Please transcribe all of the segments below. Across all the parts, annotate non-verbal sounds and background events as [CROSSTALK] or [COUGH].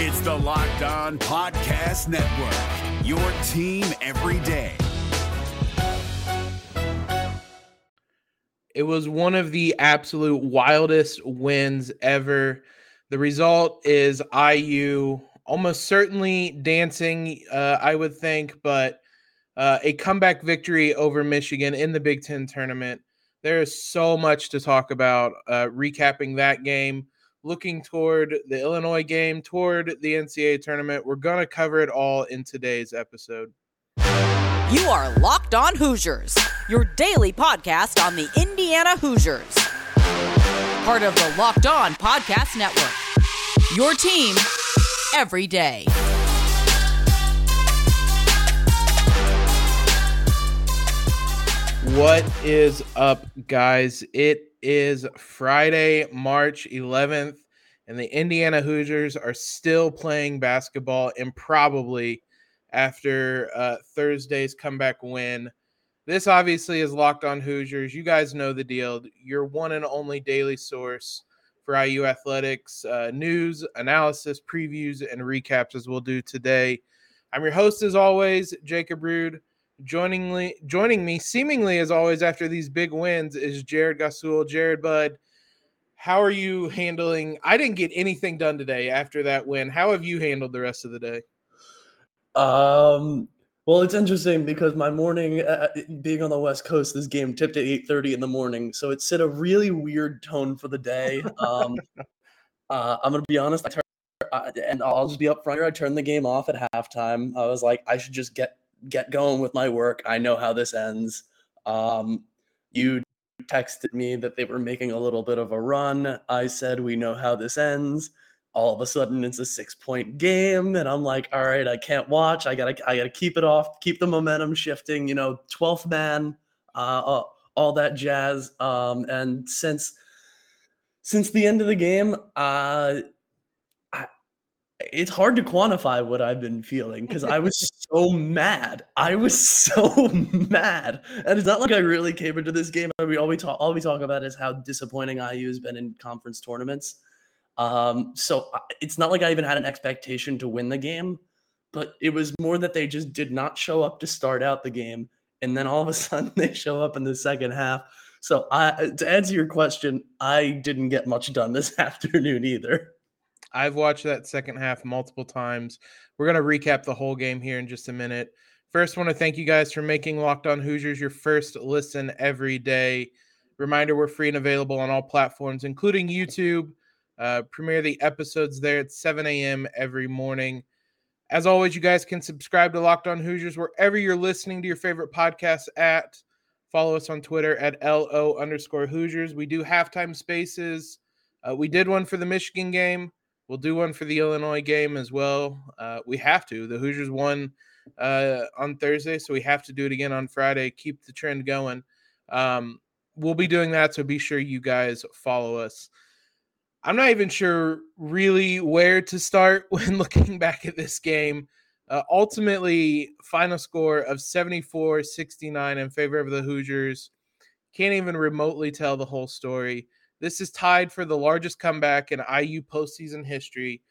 It's the Locked On Podcast Network, your team every day. It was one of the absolute wildest wins ever. The result is IU almost certainly dancing, uh, I would think, but uh, a comeback victory over Michigan in the Big Ten tournament. There is so much to talk about. Uh, recapping that game, looking toward the Illinois game, toward the NCAA tournament. We're going to cover it all in today's episode. You are Locked On Hoosiers, your daily podcast on the Indiana Hoosiers. Part of the Locked On Podcast Network. Your team every day. What is up, guys? It is Friday, March 11th, and the Indiana Hoosiers are still playing basketball and probably after uh, Thursday's comeback win. This obviously is Locked On Hoosiers. You guys know the deal. Your one and only daily source for IU athletics uh, news, analysis, previews, and recaps as we'll do today. I'm your host as always, Jacob Rude. Joining me, joining me seemingly as always after these big wins is Jared Gosule. Jared Bud, how are you handling? I didn't get anything done today after that win. How have you handled the rest of the day? Um, well, it's interesting because my morning, uh, uh being on the West Coast, this game tipped at eight thirty in the morning, so it set a really weird tone for the day. Um, [LAUGHS] uh, I'm gonna be honest, I turn, uh, and I'll just be upfront here. I turned the game off at halftime. I was like, I should just get get going with my work. I know how this ends. Um, you texted me that they were making a little bit of a run. I said, we know how this ends. All of a sudden, it's a six point game, and I'm like, all right, I can't watch. I gotta, I gotta keep it off, keep the momentum shifting. You know, 12th man, uh, all that jazz. Um, and since since the end of the game, uh, it's hard to quantify what I've been feeling because I was so mad. I was so [LAUGHS] mad, and it's not like I really came into this game. We all we talk all we talk about is how disappointing IU has been in conference tournaments. Um, so it's not like I even had an expectation to win the game, but it was more that they just did not show up to start out the game, and then all of a [LAUGHS] sudden they show up in the second half. So I, to answer your question, I didn't get much done this [LAUGHS] afternoon either. I've watched that second half multiple times. We're going to recap the whole game here in just a minute. First, want to thank you guys for making Locked On Hoosiers your first listen every day. Reminder we're free and available on all platforms, including YouTube. Uh, premiere the episodes there at 7 a.m. every morning. As always, you guys can subscribe to Locked On Hoosiers wherever you're listening to your favorite podcasts at. Follow us on Twitter at LO underscore Hoosiers. We do halftime spaces. Uh, we did one for the Michigan game. We'll do one for the Illinois game as well. Uh, we have to. The Hoosiers won uh, on Thursday, so we have to do it again on Friday. Keep the trend going. Um, we'll be doing that, so be sure you guys follow us. I'm not even sure really where to start [LAUGHS] when looking back at this game. Uh, ultimately, final score of 74 69 in favor of the Hoosiers. Can't even remotely tell the whole story. This is tied for the largest comeback in IU postseason history.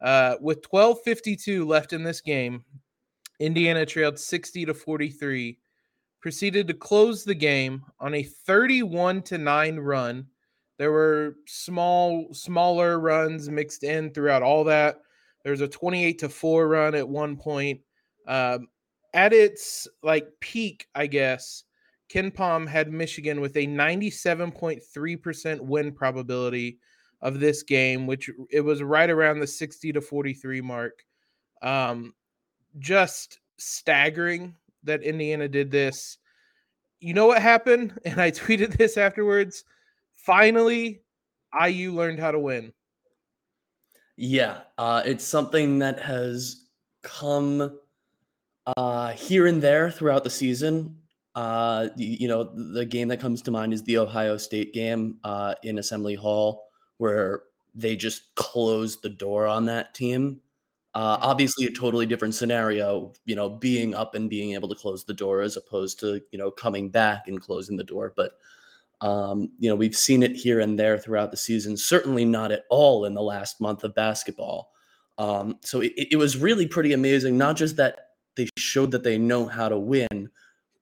Uh, with 12:52 left in this game, Indiana trailed 60 to 43, proceeded to close the game on a 31 to 9 run. There were small, smaller runs mixed in throughout all that. There was a 28 to 4 run at one point. Um, at its like peak, I guess, KenPom had Michigan with a 97.3% win probability of this game, which it was right around the 60 to 43 mark. Um, just staggering that Indiana did this. You know what happened? [LAUGHS] And I tweeted this afterwards. Finally, IU learned how to win. Yeah, uh, it's something that has come uh, here and there throughout the season. Uh, you, you, know, the game that comes to mind is the Ohio State game uh, in Assembly Hall, where they just closed the door on that team. Uh, obviously, a totally different scenario, you know, being up and being able to close the door as opposed to, you know, coming back and closing the door. But, um, you know, we've seen it here and there throughout the season, certainly not at all in the last month of basketball. Um, so it, it was really pretty amazing. Not just that they showed that they know how to win,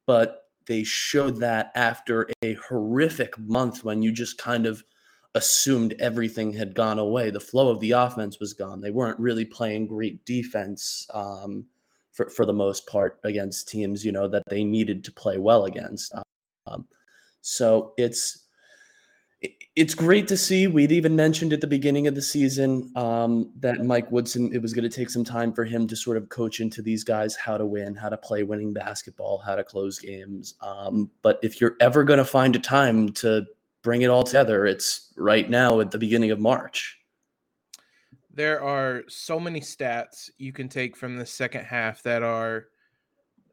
but they showed that after a horrific month when you just kind of assumed everything had gone away. The flow of the offense was gone. They weren't really playing great defense um, for, for the most part against teams, you know, that they needed to play well against. Um, so it's it's great to see. We'd even mentioned at the beginning of the season um, that Mike Woodson, it was going to take some time for him to sort of coach into these guys how to win, how to play winning basketball, how to close games. Um, but if you're ever going to find a time to bring it all together, it's right now at the beginning of March. There are so many stats you can take from the second half that are,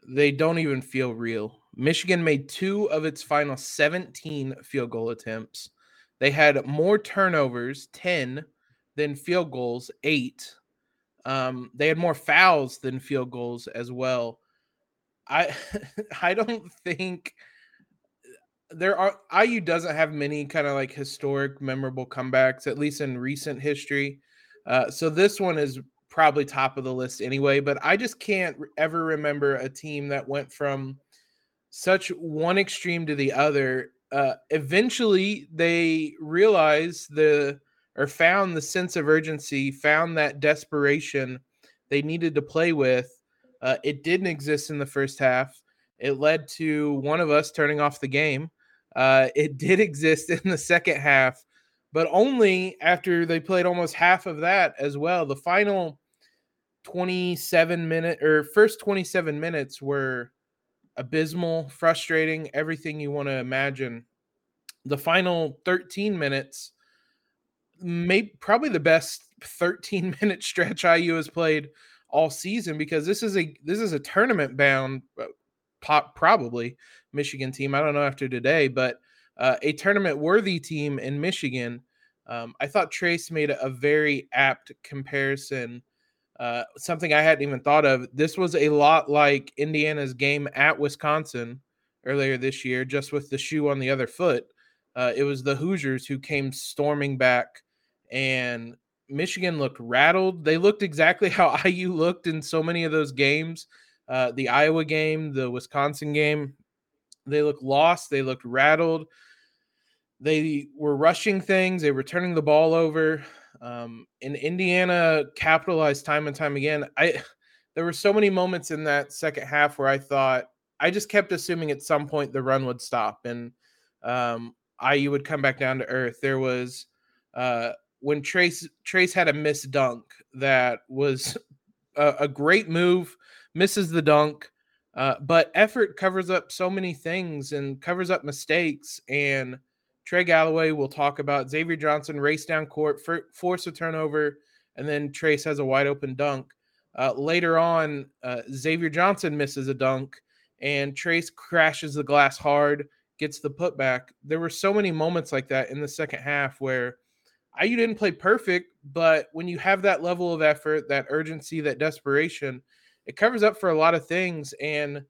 they don't even feel real. Michigan made two of its final 17 field goal attempts. They had more turnovers, 10, than field goals, eight. Um, they had more fouls than field goals as well. I [LAUGHS] I don't think there are IU doesn't have many kind of like historic memorable comebacks, at least in recent history. Uh, so this one is probably top of the list anyway. But I just can't ever remember a team that went from such one extreme to the other. Uh, eventually, they realized the or found the sense of urgency, found that desperation they needed to play with. Uh, it didn't exist in the first half. It led to one of us turning off the game. Uh, it [LAUGHS] did exist in the second half, but only after they played almost half of that as well. The final 27 minute or first 27 minutes were abysmal, frustrating, everything you want to imagine. The final 13 minutes, maybe probably the best 13 [LAUGHS] minute stretch IU has played all season because this is a this is a tournament bound uh, pop probably Michigan team. I don't know after today, but uh, a tournament worthy team in Michigan. Um, I thought Trayce made a, a very apt comparison uh, something I hadn't even thought of. This was a lot like Indiana's game at Wisconsin earlier this year, just with the shoe on the other foot. Uh, it was the Hoosiers who came storming back, and Michigan looked rattled. They looked exactly [LAUGHS] how IU looked in so many of those games uh, the Iowa game, the Wisconsin game. They looked lost, they looked rattled. They were rushing things, they were turning the ball over. Um, and Indiana capitalized time and time again. I [SIGHS] there were so many moments in that second half where I thought I just kept assuming at some point the run would stop and um, IU would come back down to earth. There was uh, when Trayce Trayce had a missed dunk that was [LAUGHS] a, a great move, misses the dunk, uh, but effort covers up so many things and covers up mistakes and Trey Galloway will talk about Xavier Johnson race down court, for, force a turnover, and then Trayce has a wide open dunk. Uh, later on, uh, Xavier Johnson misses a dunk, and Trayce crashes the glass hard, gets the putback. There were so many moments like that in the second half where IU didn't play perfect, but when you have that level of effort, that urgency, that desperation, it covers up for a lot of things. And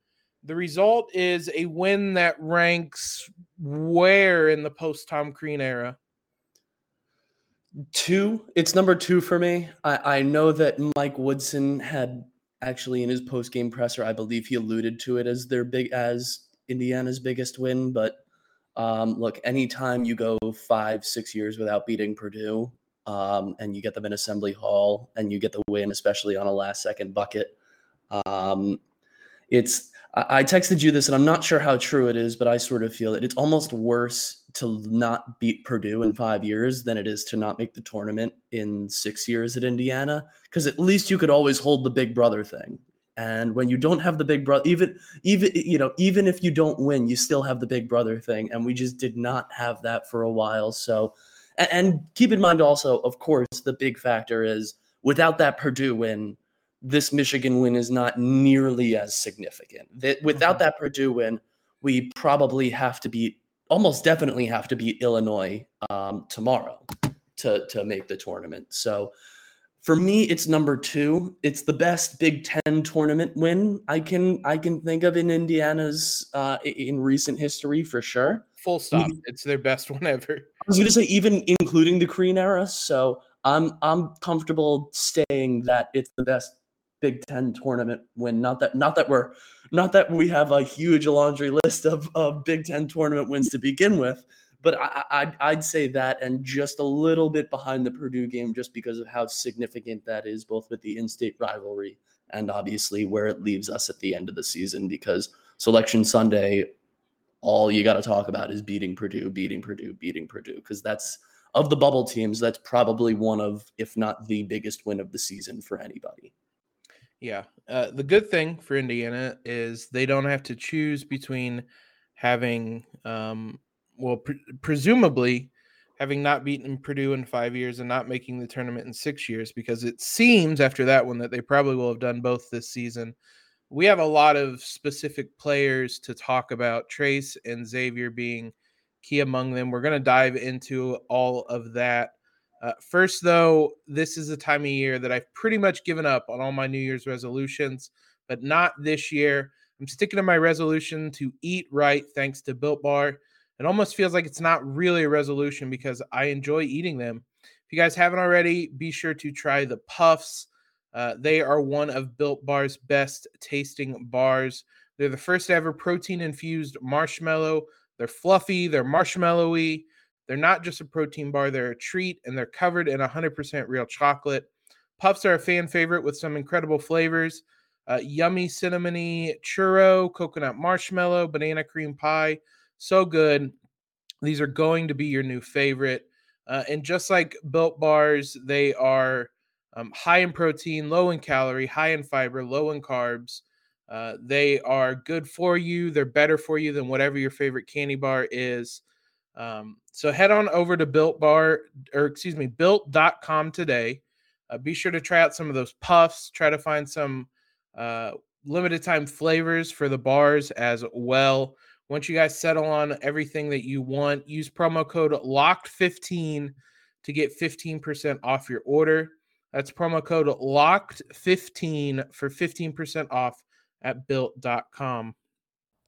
the result is a win that ranks where in the post Tom Crean era? Two. It's number two for me. I, I know that Mike Woodson had actually in his post game presser, I believe he alluded to it as their big as Indiana's biggest win. But um, look, anytime you go five, six years without beating Purdue, um, and you get them in Assembly Hall, and you get the win, especially on a last second bucket, um, it's I texted you this, and I'm not sure how true it is, but I sort of feel that it's almost worse to not beat Purdue in five years than it is to not make the tournament in six years at Indiana. Because at least you could always hold the big brother thing. And when you don't have the big brother, even even you know, even if you don't win, you still have the big brother thing. And we just did not have that for a while. So, and, and keep in mind also, of course, the big factor is without that Purdue win, this Michigan win is not nearly as significant. That without mm-hmm. that Purdue win, we probably have to beat, almost definitely have to beat Illinois um, tomorrow to to make the tournament. So for me, it's number two. It's the best Big Ten tournament win I can I can think of in Indiana's uh, in recent history for sure. Full stop. It's their best [LAUGHS] one ever. I was going to say even including the Crean era. So I'm I'm comfortable saying that it's the best Big Ten tournament win. Not that not that we're not that we have a huge laundry list of, of Big Ten tournament wins to begin with, but I, I I'd say that and just a little bit behind the Purdue game just because of how significant that is, both with the in-state rivalry and obviously where it leaves us at the end of the season. Because Selection Sunday, all you got to talk about is beating Purdue, beating Purdue, beating Purdue, because that's of the bubble teams, that's probably one of, if not the biggest win of the season for anybody. Yeah. Uh, the good thing for Indiana is they don't have to choose between having, um, well, pre- presumably having not beaten Purdue in five years and not making the tournament in six years, because it seems after that one that they probably will have done both this season. We have a lot of specific players to talk about, Trayce and Xavier being key among them. We're going to dive into all of that. Uh, first, though, this is a time of year that I've pretty much given up on all my New Year's resolutions, but not this year. I'm sticking to my resolution to eat right thanks to Built Bar. It almost feels like it's not really a resolution because I enjoy eating them. If you guys haven't already, be sure to try the Puffs. Uh, they are one of Built Bar's best tasting bars. They're the first ever protein infused marshmallow they're fluffy, they're marshmallowy. They're not just a protein bar, they're a treat, and they're covered in 100% real chocolate. Puffs are a fan favorite with some incredible flavors uh, yummy cinnamony churro, coconut marshmallow, banana cream pie. So good. These are going to be your new favorite. Uh, and just like built bars, they are um, high in protein, low in calorie, high in fiber, low in carbs. Uh, they are good for you. They're better for you than whatever your favorite candy bar is. Um, so head on over to Built Bar, or excuse me, built.com today. Uh, be sure to try out some of those puffs. Try to find some uh, limited time flavors for the bars as well. Once you guys settle on everything that you want, use promo code LOCKED15 to get 15% off your order. That's promo code LOCKED15 for 15% off at built.com.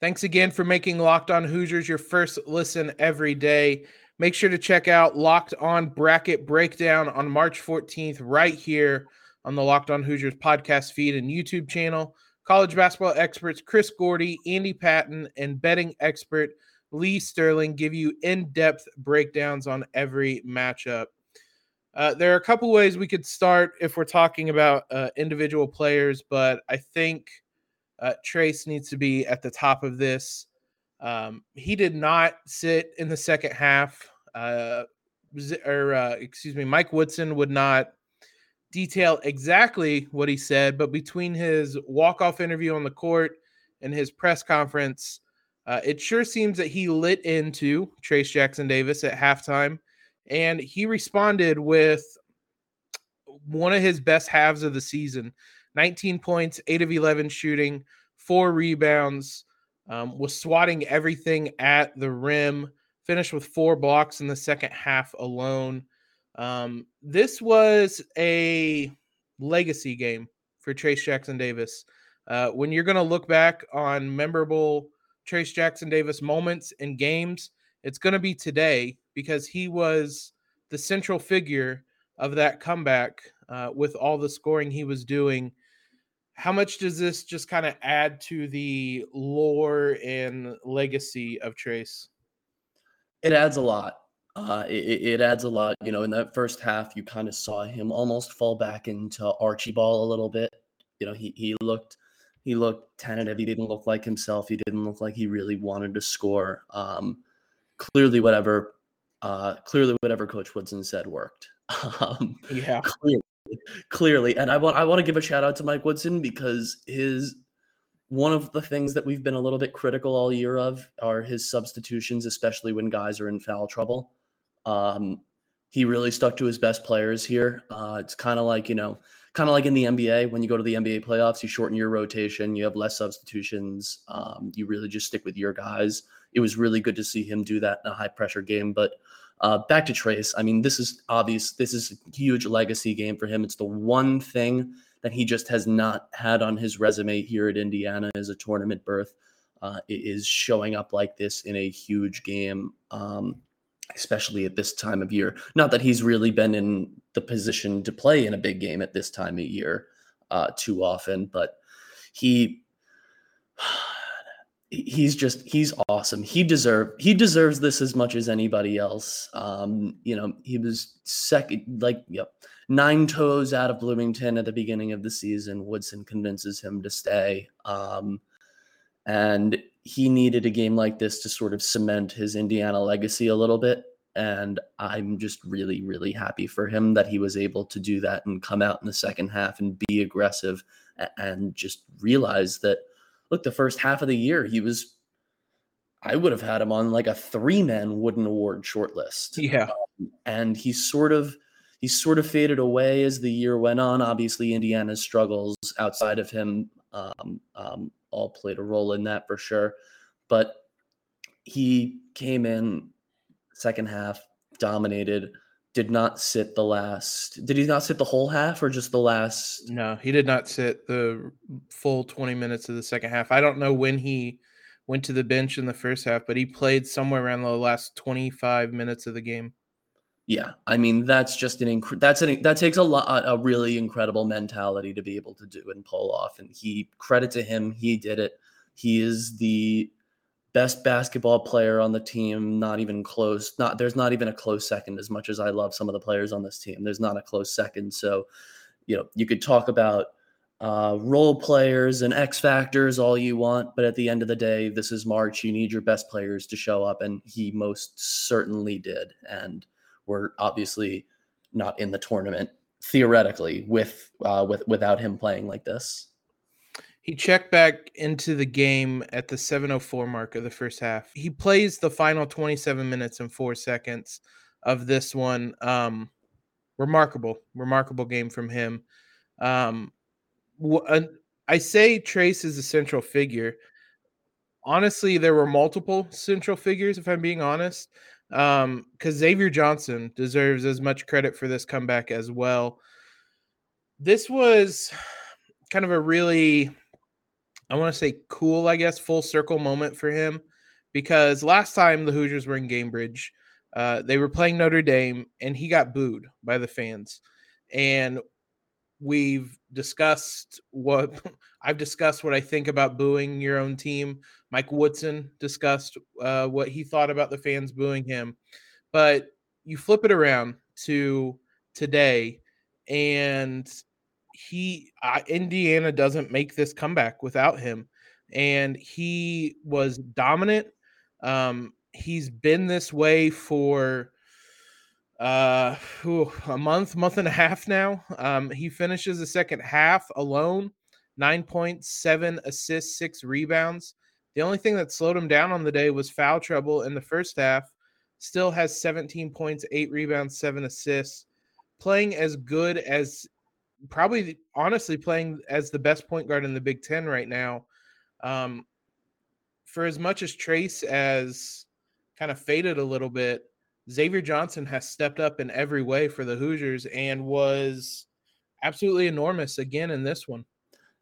Thanks again for making Locked On Hoosiers your first listen every day. Make sure to check out Locked On Bracket Breakdown on March 14th, right here on the Locked On Hoosiers podcast feed and YouTube channel. College basketball experts Chris Gordy, Andy Patton, and betting expert Lee Sterling give you in depth breakdowns on every matchup. Uh, there are a couple ways we could start if we're talking about uh, individual players, but I think uh, Trayce needs to be at the top of this. Um, he did not sit in the second half, uh, or uh, excuse me, Mike Woodson would not detail exactly what he said, but between his walk-off interview on the court and his press conference, uh, it sure seems that he lit into Trayce Jackson Davis at halftime and he responded with one of his best halves of the season 19 points, 8 of 11 shooting, four rebounds, um, was swatting everything at the rim, finished with four blocks in the second half alone. Um, this was a legacy game for Trayce Jackson Davis. Uh, when you're going to look back on memorable Trayce Jackson Davis moments and games, it's going to be today because he was the central figure of that comeback uh, with all the scoring he was doing. How much does this just kind of add to the lore and legacy of Trayce? It adds a lot. Uh, it, it, adds a lot. You know, in that first half, you kind of saw him almost fall back into Archie Ball a little bit. You know, he he looked he looked tentative. He didn't look like himself. He didn't look like he really wanted to score. Um, clearly, whatever uh, clearly whatever Coach Woodson said worked. [LAUGHS] Um, yeah, clearly, clearly, and I want I want to give a shout out to Mike Woodson because his one of the things that we've been a little bit critical all year of are his substitutions, especially when guys are in foul trouble. Um, he really stuck to his best players here. Uh, it's kind of like you know, kind of like in the NBA when you go to the NBA playoffs, you shorten your rotation, you have less substitutions, um, you really just stick with your guys. It was really good to see him do that in a high pressure game, but. Uh, back to Trayce, I mean, this is obvious. This is a huge legacy game for him. It's the one thing that he just has not had on his resume here at Indiana as a tournament berth. Uh, is showing up like this in a huge game, um, especially at this time of year. Not that he's really been in the position to play in a big game at this time of year uh, too often, but he [SIGHS] he's just he's awesome. He deserve he deserves this as much as anybody else. Um, you know, he was second, like yep, nine toes out of Bloomington at the beginning of the season. Woodson convinces him to stay. Um, and he needed a game like this to sort of cement his Indiana legacy a little bit. And I'm just really, really happy for him that he was able to do that and come out in the second half and be aggressive and just realize that, look, the first half of the year, he was, I would have had him on like a three man Wooden Award shortlist. Yeah. Um, and he sort of, he sort of faded away as the year went on. Obviously, Indiana's struggles outside of him um, um, all played a role in that for sure. But he came in second half, dominated, did not sit the last. Did he not sit the whole half or just the last? No, he did not sit the full 20 minutes of the second half. I don't know when he went to the bench in the first half, but he played somewhere around the last 25 minutes of the game. Yeah, I mean that's just an inc- that's an that takes a lot a really incredible mentality to be able to do and pull off. And he credit to him, he did it. He is the best basketball player on the team. Not even close. Not there's not even a close second. As much as I love some of the players on this team, there's not a close second. So, you know, you could talk about uh, role players and X factors all you want, but at the end of the day, this is March. You need your best players to show up, and he most certainly did. And we're obviously not in the tournament theoretically with uh, with without him playing like this. He checked back into the game at the 704 mark of the first half. He plays the final 27 minutes and 4 seconds of this one. Um remarkable, remarkable game from him. Um I say Trayce is a central figure. Honestly, there were multiple central figures if I'm being honest. Um, because Xavier Johnson deserves as much credit for this comeback as well. This was kind of a really, I want to say cool, I guess, full circle moment for him because last time the Hoosiers were in Gainbridge, uh, they were playing Notre Dame and he got booed by the fans. And we've discussed what [LAUGHS] I've discussed what I think about booing your own team. Mike Woodson discussed uh, what he thought about the fans booing him. But you flip it around to today, and he uh, Indiana doesn't make this comeback without him, and he was dominant. Um, he's been this way for uh whew, a month month and a half now. Um he finishes the second half alone 9.7 assists six rebounds. The only thing that slowed him down on the day was foul trouble in the first half. Still has 17 points eight rebounds seven assists. Playing as good as probably honestly playing as the best point guard in the big ten right now. Um for as much as Trayce as kind of faded a little bit Xavier Johnson has stepped up in every way for the Hoosiers and was absolutely enormous again in this one.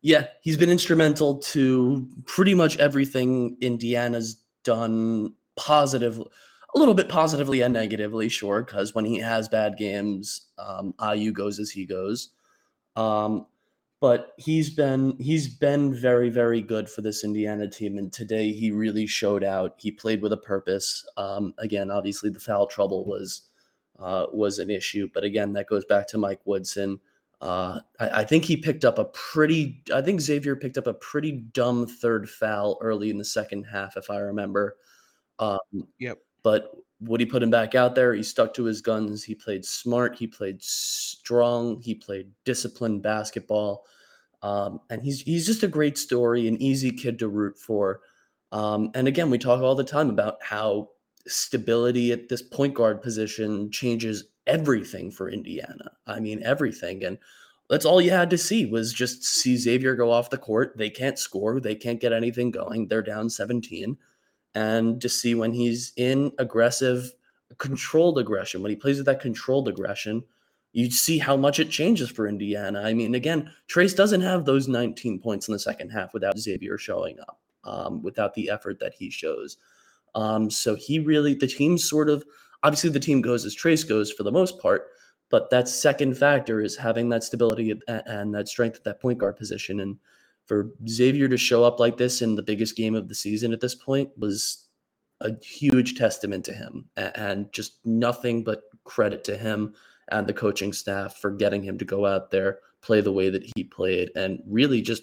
Yeah, he's been instrumental to pretty much everything Indiana's done positive, a little bit positively and negatively, sure, because when he has bad games, um, IU goes as he goes. Um, but he's been he's been very very good for this Indiana team, and today he really showed out. He played with a purpose. Um, again, obviously the foul trouble was uh, was an issue, but again that goes back to Mike Woodson. Uh, I, I, think he picked up a pretty. I think Xavier picked up a pretty dumb third foul early in the second half, if I remember. Um, yep. But Woody put him back out there. He stuck to his guns. He played smart. He played strong. He played disciplined basketball. Um, and he's he's just a great story, an easy kid to root for. Um, and again, we talk all the time about how stability at this point guard position changes everything for Indiana. I mean, everything. And that's all you had to see was just see Xavier go off the court. They can't score, they can't get anything going. They're down 17. And to see when he's in aggressive, controlled aggression, when he plays with that controlled aggression, you see how much it changes for Indiana. I mean, again, Trayce doesn't have those 19 points in the second half without Xavier showing up, um, without the effort that he shows. Um, so he really, the team sort of, obviously the team goes as Trayce goes for the most part, but that second factor is having that stability and that strength at that point guard position. And for Xavier to show up like this in the biggest game of the season at this point was a huge testament to him and just nothing but credit to him and the coaching staff for getting him to go out there, play the way that he played, and really just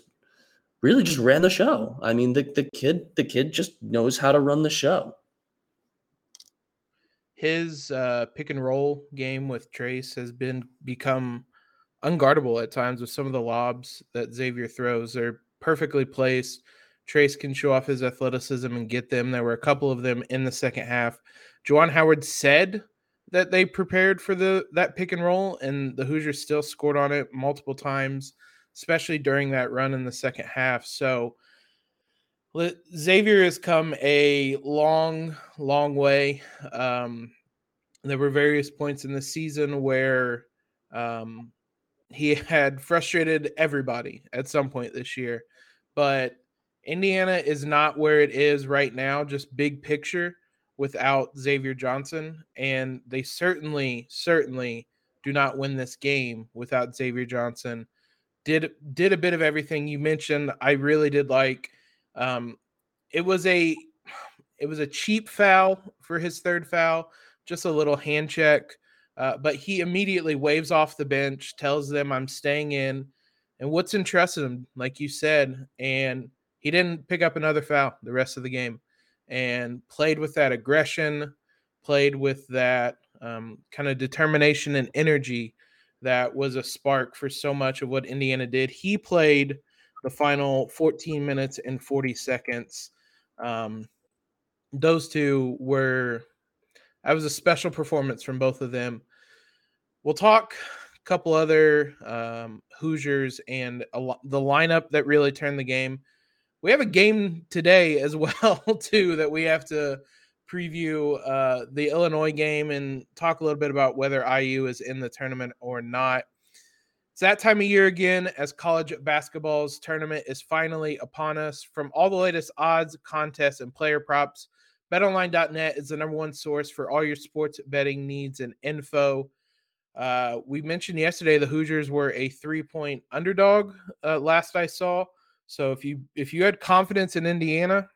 really just ran the show. I mean, the, the kid, the kid just knows how to run the show. His uh, pick and roll game with Trayce has been become unguardable at times with some of the lobs that Xavier throws. They're perfectly placed. Trayce can show off his athleticism and get them. There were a couple of them in the second half. Juwan Howard said that they prepared for the that pick and roll, and the Hoosiers still scored on it multiple times, especially during that run in the second half. So Xavier has come a long, long way. Um, there were various points in the season where um, he had frustrated everybody at some point this year, but Indiana is not where it is right now, just big picture without Xavier Johnson. And they certainly, certainly do not win this game without Xavier Johnson. Did did a bit of everything you mentioned. I really did like um it was a it was a cheap foul for his third foul, just a little hand check. Uh, but he immediately waves off the bench, tells them I'm staying in. And what's interested him, like you said, and he didn't pick up another foul the rest of the game and played with that aggression, played with that um, kind of determination and energy that was a spark for so much of what Indiana did. He played the final 14 minutes and 40 seconds. Um, those two were, that was a special performance from both of them. We'll talk a couple other um, Hoosiers and the lineup that really turned the game we have a game today as [LAUGHS] well too that we have to preview uh, the Illinois game and talk a little bit about whether IU is in the tournament or not. It's that time of year again as college basketball's tournament is finally upon us. From all the latest odds, contests, and player props, betonline.net is the number one source for all your sports betting needs and info. Uh, we mentioned yesterday the Hoosiers were a three point underdog uh, last I saw. So if you if you had confidence in Indiana,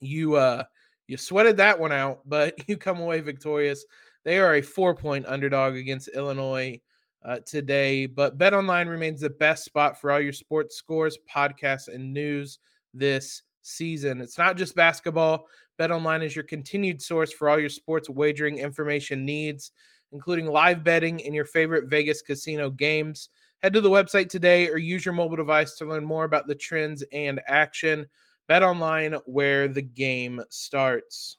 you uh you sweated that one out, [LAUGHS] but you come away victorious. They are a four point underdog against Illinois uh, today. But Bet Online remains the best spot for all your sports scores, podcasts, and news this season. It's not just basketball. Bet Online is your continued source for all your sports wagering information needs, including live betting in your favorite Vegas casino games. Head to the website today or use your mobile device to learn more about the trends and action. BetOnline, where the game starts.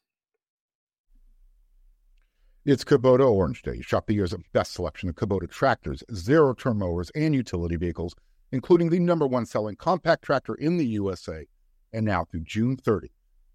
It's Kubota Orange Day. Shop the year's best selection of Kubota tractors, zero turn mowers, and utility vehicles, including the number one selling compact tractor in the USA. And now through June 30,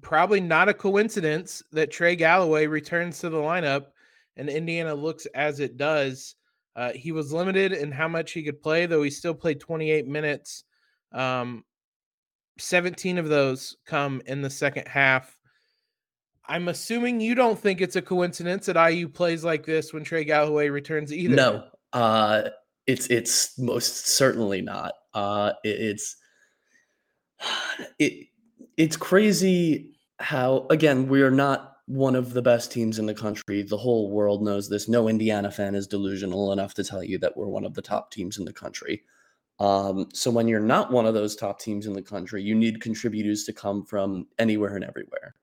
probably not a coincidence that Trey Galloway returns to the lineup and Indiana looks as it does. Uh, he was limited in how much he could play, though he still played 28 minutes. Um, 17 of those come in the second half. I'm assuming you don't think it's a coincidence that IU plays like this when Trey Galloway returns either. No, uh, it's it's most certainly not. Uh, it, it's [SIGHS] it it's crazy how again we are not one of the best teams in the country. The whole world knows this. No Indiana fan is delusional enough to tell you that we're one of the top teams in the country. Um, so when you're not one of those top teams in the country, you need contributors to come from anywhere and everywhere.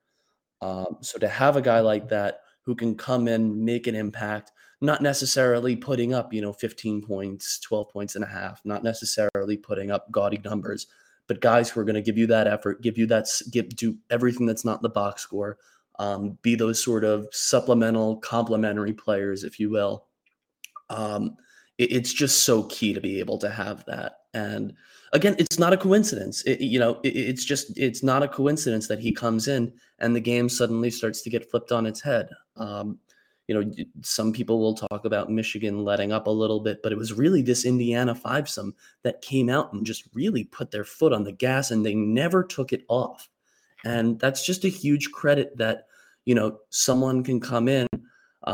Um, so to have a guy like that who can come in, make an impact, not necessarily putting up, you know, 15 points, 12 points and a half, not necessarily putting up gaudy numbers, but guys who are going to give you that effort, give you that, give, do everything that's not the box score, um, be those sort of supplemental, complementary players, if you will. Um, it, it's just so key to be able to have that. And again, it's not a coincidence. It, you know, it, it's just it's not a coincidence that he comes in and the game suddenly starts to get flipped on its head. Um, you know, some people will talk about Michigan letting up a little bit, but it was really this Indiana fivesome that came out and just really put their foot on the gas and they never took it off. And that's just a huge credit that, you know, someone can come in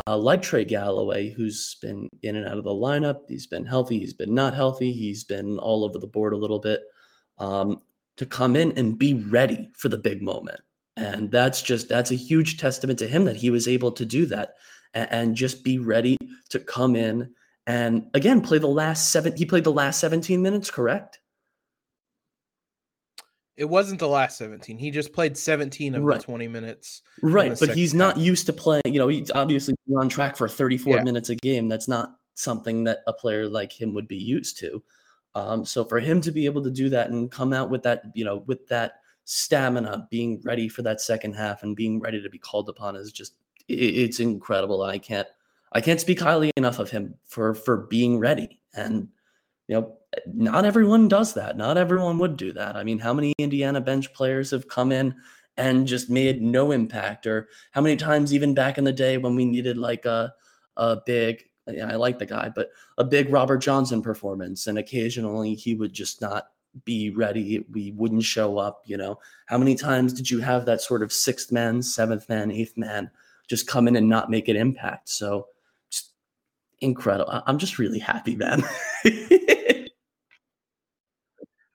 uh, like Trey Galloway, who's been in and out of the lineup. He's been healthy, he's been not healthy, he's been all over the board a little bit. Um, to come in and be ready for the big moment. And that's just, that's a huge testament to him that he was able to do that and, and just be ready to come in and again play the last seven. He played the last 17 minutes, correct? It wasn't the last 17. He just played 17 of right. the 20 minutes. Right, but he's half. not used to playing. You know, he's obviously on track for 34 yeah. minutes a game. That's not something that a player like him would be used to. Um, so for him to be able to do that and come out with that, you know, with that stamina, being ready for that second half and being ready to be called upon is just it's incredible. And I can't I can't speak highly enough of him for for being ready. And you know, not everyone does that. Not everyone would do that. I mean, how many Indiana bench players have come in and just made no impact? Or how many times, even back in the day when we needed like a a big I like the guy, but a big Robert Johnson performance, and occasionally he would just not be ready. We wouldn't show up. You know, how many times did you have that sort of sixth man, seventh man, eighth man just come in and not make an impact? So, just incredible. I'm just really happy, man. [LAUGHS]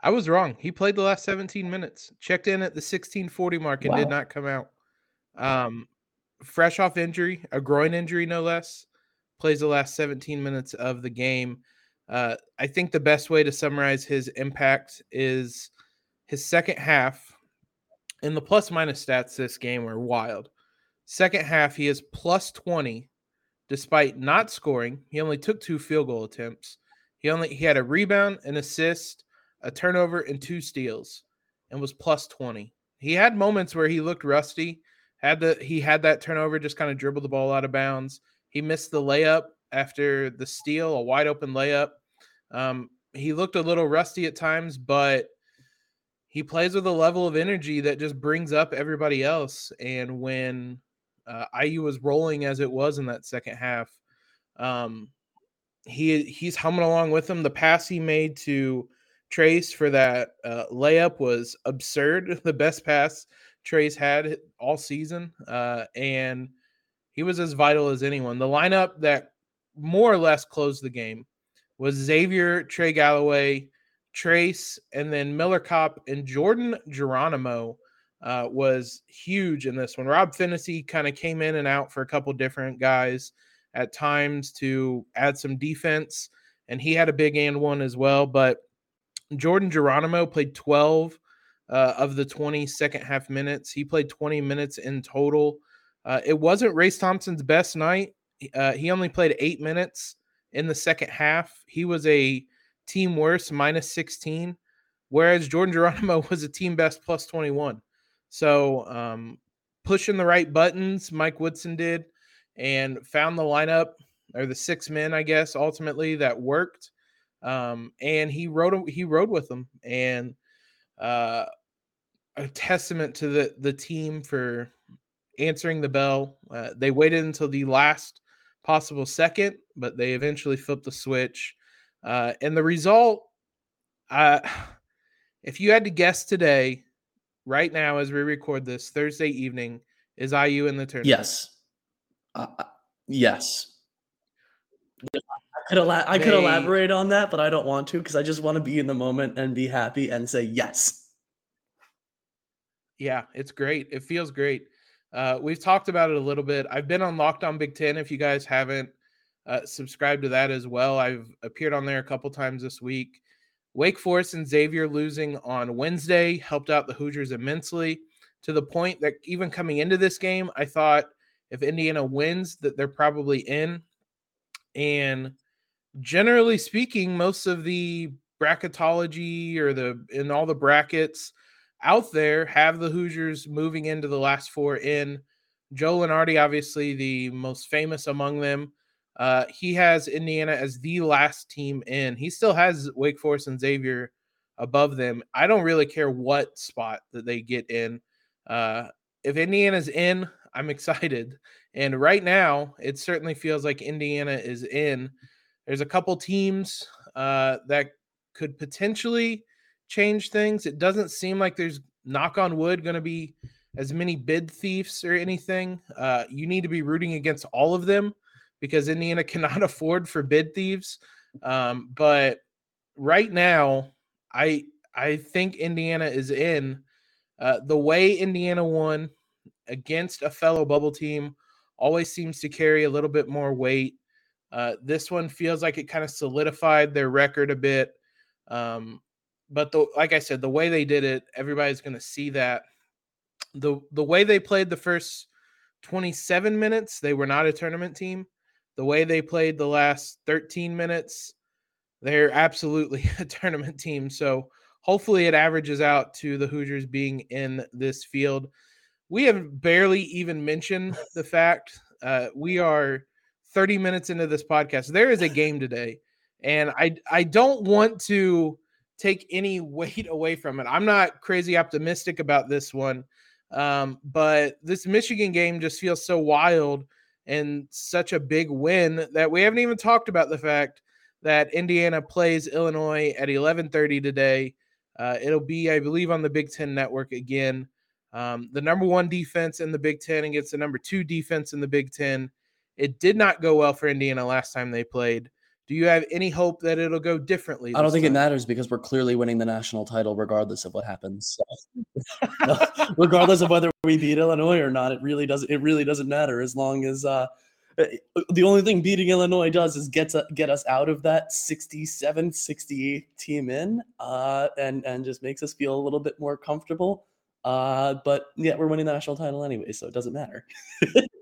I was wrong. He played the last 17 minutes. Checked in at the 1640 mark and wow. did not come out. Um, fresh off injury, a groin injury no less. Plays the last 17 minutes of the game. Uh, I think the best way to summarize his impact is his second half. And the plus minus stats this game were wild. Second half, he is plus 20 despite not scoring. He only took two field goal attempts. He only he had a rebound, an assist, a turnover, and two steals, and was plus 20. He had moments where he looked rusty. Had the he had that turnover, just kind of dribbled the ball out of bounds. He missed the layup after the steal, a wide open layup. Um, he looked a little rusty at times, but he plays with a level of energy that just brings up everybody else. And when uh, IU was rolling as it was in that second half, um, he he's humming along with them. The pass he made to Trayce for that uh, layup was absurd. [LAUGHS] The best pass Trayce had all season, uh, and he was as vital as anyone. The lineup that more or less closed the game was Xavier, Trey Galloway, Trayce, and then Miller Kopp and Jordan Geronimo uh, was huge in this one. Rob Phinisee kind of came in and out for a couple different guys at times to add some defense, and he had a big and one as well. But Jordan Geronimo played 12 uh, of the 20 second half minutes. He played 20 minutes in total. Uh, it wasn't Race Thompson's best night. Uh, he only played eight minutes in the second half. He was a team worst minus 16, whereas Jordan Geronimo [LAUGHS] was a team best plus 21. So um, pushing the right buttons, Mike Woodson did, and found the lineup or the six men, I guess, ultimately that worked um, and he rode he rode with them, and uh, a testament to the the team for answering the bell. Uh, they waited until the last possible second, but they eventually flipped the switch, uh, and the result. Uh, [SIGHS] if you had to guess today, right now as we record this Thursday evening, is IU in the tournament? Yes. Uh, uh yes could ela- I could elaborate on that, but I don't want to because I just want to be in the moment and be happy and say yes. Yeah, it's great. It feels great. Uh, we've talked about it a little bit. I've been on Locked On Big Ten. If you guys haven't uh, subscribed to that as well, I've appeared on there a couple times this week Wake Forest and Xavier losing on Wednesday helped out the Hoosiers immensely to the point that even coming into this game, I thought if Indiana wins, that they're probably in. And generally speaking, most of the bracketology or the in all the brackets out there have the Hoosiers moving into the last four in. Joe Lunardi, obviously the most famous among them. Uh, he has Indiana as the last team in. He still has Wake Forest and Xavier above them. I don't really care what spot that they get in. Uh, if Indiana's in, I'm excited. And right now, it certainly feels like Indiana is in. There's a couple teams uh, that could potentially change things. It doesn't seem like there's knock on wood going to be as many bid thieves or anything. Uh, you need to be rooting against all of them because Indiana [LAUGHS] cannot afford for bid thieves. Um, but right now, I I think Indiana is in. Uh, the way Indiana won against a fellow bubble team always seems to carry a little bit more weight. Uh, this one feels like it kind of solidified their record a bit. Um, but the, like I said, the way they did it, everybody's going to see that. the The way they played the first 27 minutes, they were not a tournament team. The way they played the last 13 minutes, they're absolutely [LAUGHS] a tournament team. So hopefully it averages out to the Hoosiers being in this field. We have barely even mentioned the fact uh, we are 30 minutes into this podcast. There is a game today, and I I don't want to take any [LAUGHS] weight away from it. I'm not crazy optimistic about this one, um, but this Michigan game just feels so wild and such a big win that we haven't even talked about the fact that Indiana plays Illinois at 11:30 today. Uh, it'll be, I believe, on the Big Ten Network again. Um, the number one defense in the Big Ten against the number two defense in the Big Ten. It did not go well for Indiana last time they played. Do you have any hope that it'll go differently? I don't think time? it matters because we're clearly winning the national title regardless of what happens. So. [LAUGHS] regardless of whether we beat Illinois or not, it really doesn't. It really doesn't matter as long as uh, eh, the only thing beating Illinois does is get to, get us out of that 67, 68 team in, uh, and and just makes us feel a little bit more comfortable. Uh, but yeah, we're winning the national title anyway, so it doesn't matter. [LAUGHS]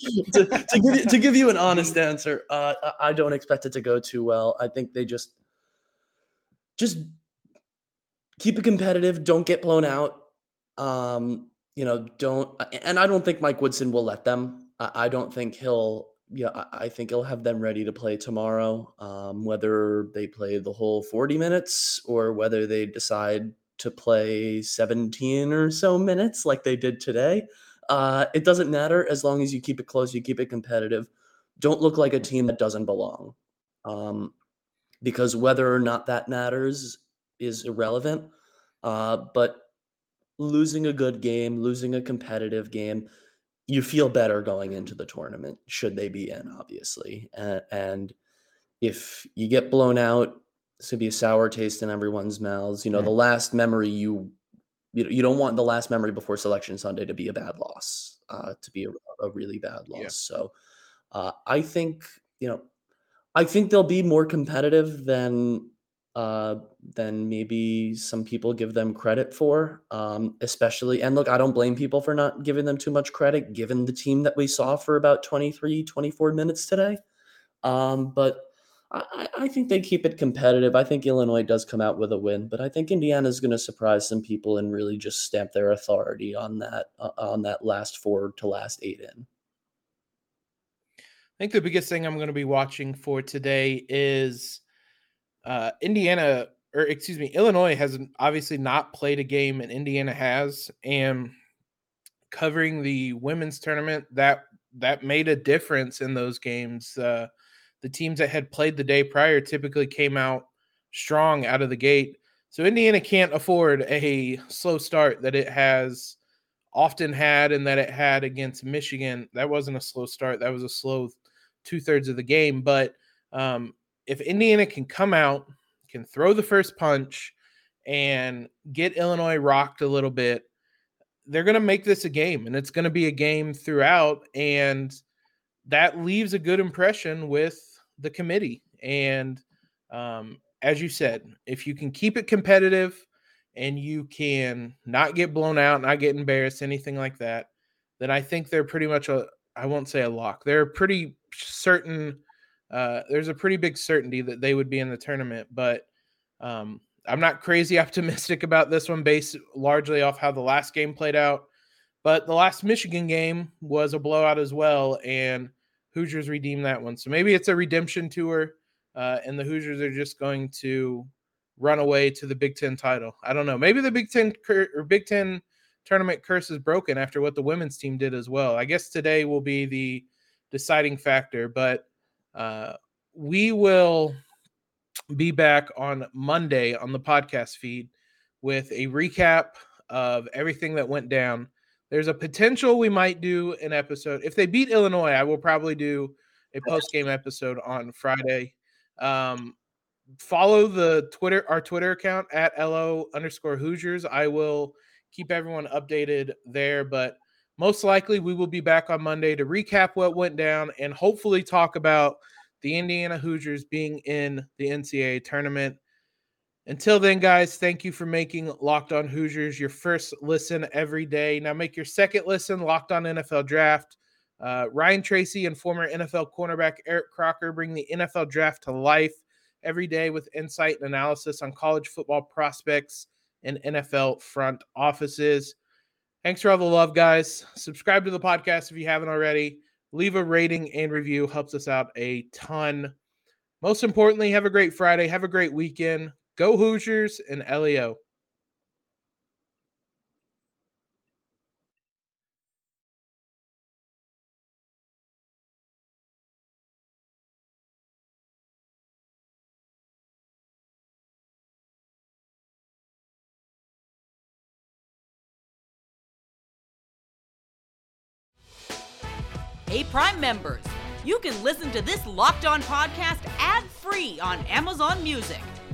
[LAUGHS] to, to, give you, to give you an honest answer, uh, I don't expect it to go too well. I think they just just keep it competitive. Don't get blown out. Um, you know, don't. And I don't think Mike Woodson will let them. I, I don't think he'll. Yeah, I, think he'll have them ready to play tomorrow. Um, whether they play the whole forty minutes or whether they decide to play seventeen or so minutes like they did today. Uh, it doesn't matter as long as you keep it close, you keep it competitive. Don't look like a team that doesn't belong. Um, because whether or not that matters is irrelevant. Uh, but losing a good game, losing a competitive game, you feel better going into the tournament, should they be in, obviously. And, and if you get blown out, it's gonna be a sour taste in everyone's mouths. You know, the last memory you you, you don't want the last memory before selection Sunday to be a bad loss, uh, to be a, a really bad loss. Yeah. So uh, I think you know, I think they'll be more competitive than uh, than maybe some people give them credit for. Um, especially, and look, I don't blame people for not giving them too much credit, given the team that we saw for about 23, 24 minutes today. Um, but I, I think they keep it competitive. I think Illinois does come out with a win, but I think Indiana is going to surprise some people and really just stamp their authority on that uh, on that last four to last eight in. I think the biggest thing I'm going to be watching for today is uh, Indiana, or excuse me, Illinois has obviously not played a game, and Indiana has, and covering the women's tournament that that made a difference in those games. Uh, the teams that had played the day prior typically came out strong out of the gate. So Indiana can't afford a slow start that it has often had and that it had against Michigan. That wasn't a slow start. That was a slow two thirds of the game. But um, if Indiana can come out, can throw the first punch, and get Illinois rocked a little bit, they're going to make this a game, and it's going to be a game throughout. And that leaves a good impression with the committee. And um, as you said, if you can keep it competitive and you can not get blown out, not get embarrassed, anything like that, then I think they're pretty much a I won't say a lock. They're pretty certain. Uh, there's a pretty big certainty that they would be in the tournament, but um, I'm not crazy [LAUGHS] optimistic about this one, based largely off how the last game played out. But the last Michigan game was a blowout as well, and Hoosiers redeemed that one. So maybe it's a redemption tour, uh, and the Hoosiers are just going to run away to the Big Ten title. I don't know. Maybe the Big Ten cur- or Big Ten tournament curse is broken after what the women's team did as well. I guess today will be the deciding factor, but uh, we will be back on Monday on the podcast feed with a recap of everything that went down. There's a potential we might do an episode. If they beat Illinois, I will probably do a [LAUGHS] post game episode on Friday. Um, follow the Twitter, our Twitter account at LO underscore Hoosiers. I will keep everyone updated there, but most likely we will be back on Monday to recap what went down and hopefully talk about the Indiana Hoosiers being in the NCAA tournament. Until then, guys, thank you for making Locked On Hoosiers your first listen every day. Now make your second listen Locked On NFL Draft. Uh, Ryan Tracy and former NFL cornerback Eric Crocker bring the NFL Draft to life every day with insight and analysis on college football prospects and NFL front offices. Thanks for all the love, guys. Subscribe to the podcast if you haven't already. Leave a rating and review, helps us out a ton. Most importantly, have a great Friday. Have a great weekend. Go Hoosiers and LEO. Hey, Prime members, you can listen to this Locked On podcast ad free on Amazon Music.